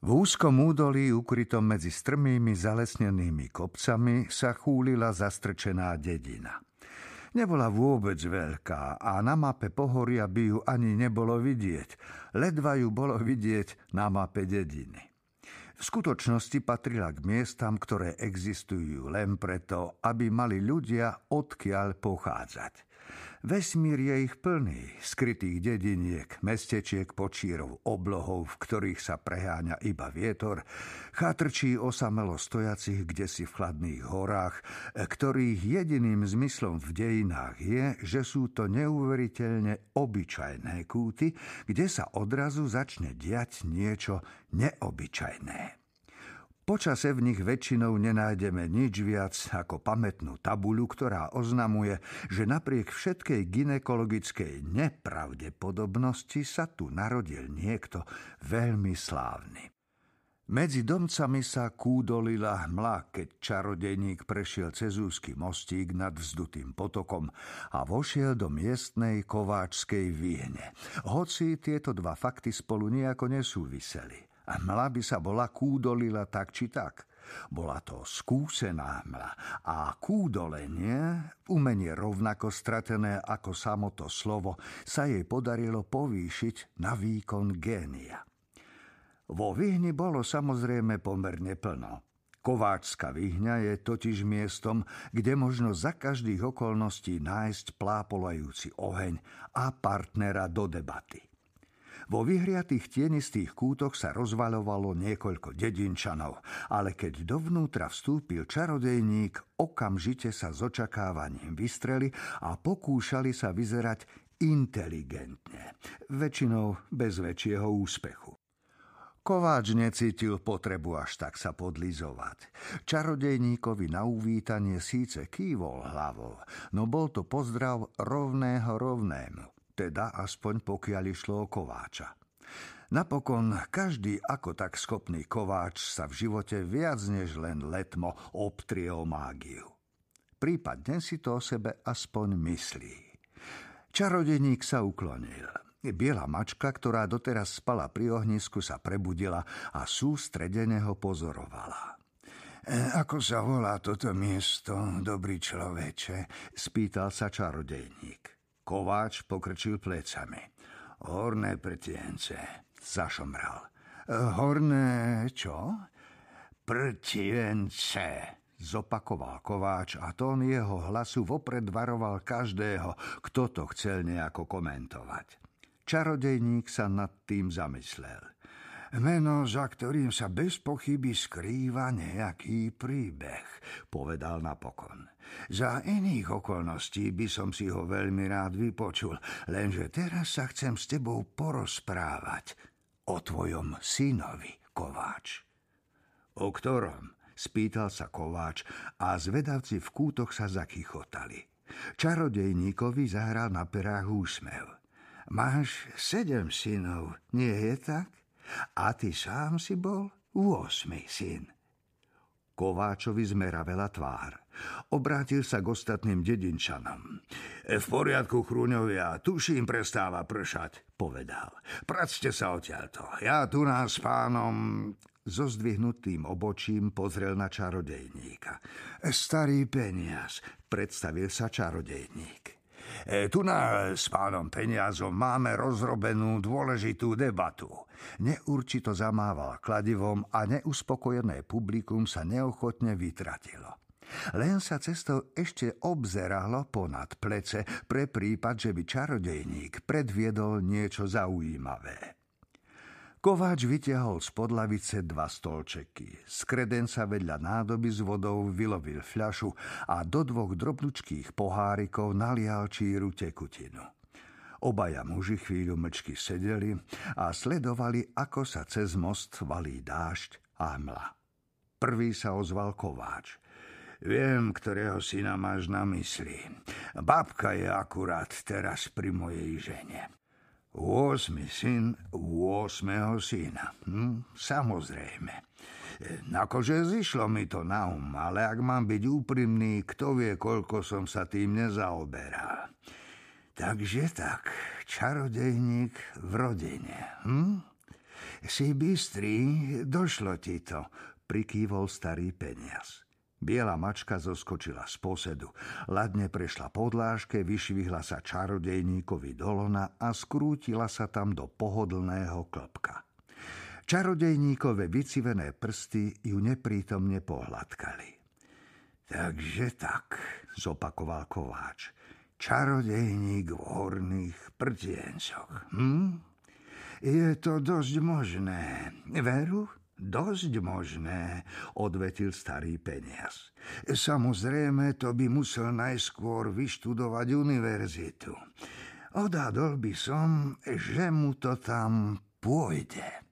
V úzkom údolí, ukrytom medzi strmými zalesnenými kopcami, sa chúlila zastrčená dedina. Nebola vôbec veľká a na mape pohoria by ju ani nebolo vidieť. Ledva ju bolo vidieť na mape dediny. V skutočnosti patrila k miestam, ktoré existujú len preto, aby mali ľudia odkiaľ pochádzať. Vesmír je ich plný, skrytých dediniek, mestečiek počírov, oblohov, v ktorých sa preháňa iba vietor, chatrčí osamelo stojacich kde si v chladných horách, ktorých jediným zmyslom v dejinách je, že sú to neuveriteľne obyčajné kúty, kde sa odrazu začne diať niečo neobyčajné. Počase v nich väčšinou nenájdeme nič viac ako pamätnú tabuľu, ktorá oznamuje, že napriek všetkej ginekologickej nepravdepodobnosti sa tu narodil niekto veľmi slávny. Medzi domcami sa kúdolila hmla, keď čarodejník prešiel cez úzky mostík nad vzdutým potokom a vošiel do miestnej kováčskej výhne. Hoci tieto dva fakty spolu nejako nesúviseli. A mla by sa bola kúdolila tak či tak. Bola to skúsená mla a kúdolenie, umenie rovnako stratené ako samoto slovo, sa jej podarilo povýšiť na výkon génia. Vo výhni bolo samozrejme pomerne plno. Kováčska výhňa je totiž miestom, kde možno za každých okolností nájsť plápolajúci oheň a partnera do debaty. Vo vyhriatých tienistých kútoch sa rozvaľovalo niekoľko dedinčanov, ale keď dovnútra vstúpil čarodejník, okamžite sa s očakávaním vystreli a pokúšali sa vyzerať inteligentne, väčšinou bez väčšieho úspechu. Kováč necítil potrebu až tak sa podlizovať. Čarodejníkovi na uvítanie síce kývol hlavou, no bol to pozdrav rovného rovnému teda aspoň pokiaľ išlo o kováča. Napokon každý ako tak schopný kováč sa v živote viac než len letmo obtrie o mágiu. Prípadne si to o sebe aspoň myslí. Čarodeník sa uklonil. Biela mačka, ktorá doteraz spala pri ohnisku, sa prebudila a sústredene ho pozorovala. E, ako sa volá toto miesto, dobrý človeče? spýtal sa čarodejník. Kováč pokrčil plecami. Horné prtience, zašomral. Horné čo? Prtience, zopakoval Kováč a tón jeho hlasu vopred varoval každého, kto to chcel nejako komentovať. Čarodejník sa nad tým zamyslel. Meno, za ktorým sa bez pochyby skrýva nejaký príbeh, povedal napokon. Za iných okolností by som si ho veľmi rád vypočul, lenže teraz sa chcem s tebou porozprávať o tvojom synovi, Kováč. O ktorom? spýtal sa Kováč a zvedavci v kútoch sa zakychotali. Čarodejníkovi zahral na perách úsmev. Máš sedem synov, nie je tak? A ty sám si bol 8. syn. Kováčovi zmeravela tvár. Obrátil sa k ostatným dedinčanom. V poriadku, chrúňovia, tuším prestáva pršať, povedal. Practe sa odtiaľto. Ja tu nás s pánom so zdvihnutým obočím pozrel na čarodejníka. Starý peniaz, predstavil sa čarodejník. E, tu na s pánom peniazom máme rozrobenú dôležitú debatu. Neurčito zamával kladivom a neuspokojené publikum sa neochotne vytratilo. Len sa cestou ešte obzeralo ponad plece pre prípad, že by čarodejník predviedol niečo zaujímavé. Kováč vytiahol z podlavice dva stolčeky. Z kredenca vedľa nádoby s vodou vylovil fľašu a do dvoch drobnučkých pohárikov nalial číru tekutinu. Obaja muži chvíľu mlčky sedeli a sledovali, ako sa cez most valí dážď a mla. Prvý sa ozval Kováč. Viem, ktorého syna máš na mysli. Babka je akurát teraz pri mojej žene. 8. syn 8. syna. Hm, samozrejme. Akože zišlo mi to na um, ale ak mám byť úprimný, kto vie, koľko som sa tým nezaoberal. Takže tak, čarodejník v rodine. Hm? Si bystrý, došlo ti to, prikývol starý peniaz. Biela mačka zoskočila z posedu. Ladne prešla podlážke, vyšvihla sa čarodejníkovi dolona a skrútila sa tam do pohodlného klopka. Čarodejníkové vycivené prsty ju neprítomne pohľadkali. Takže tak, zopakoval Kováč. Čarodejník v horných prtiencoch. Hm? Je to dosť možné. Veru? Dosť možné, odvetil starý peniaz. Samozrejme, to by musel najskôr vyštudovať univerzitu. Odhadol by som, že mu to tam pôjde.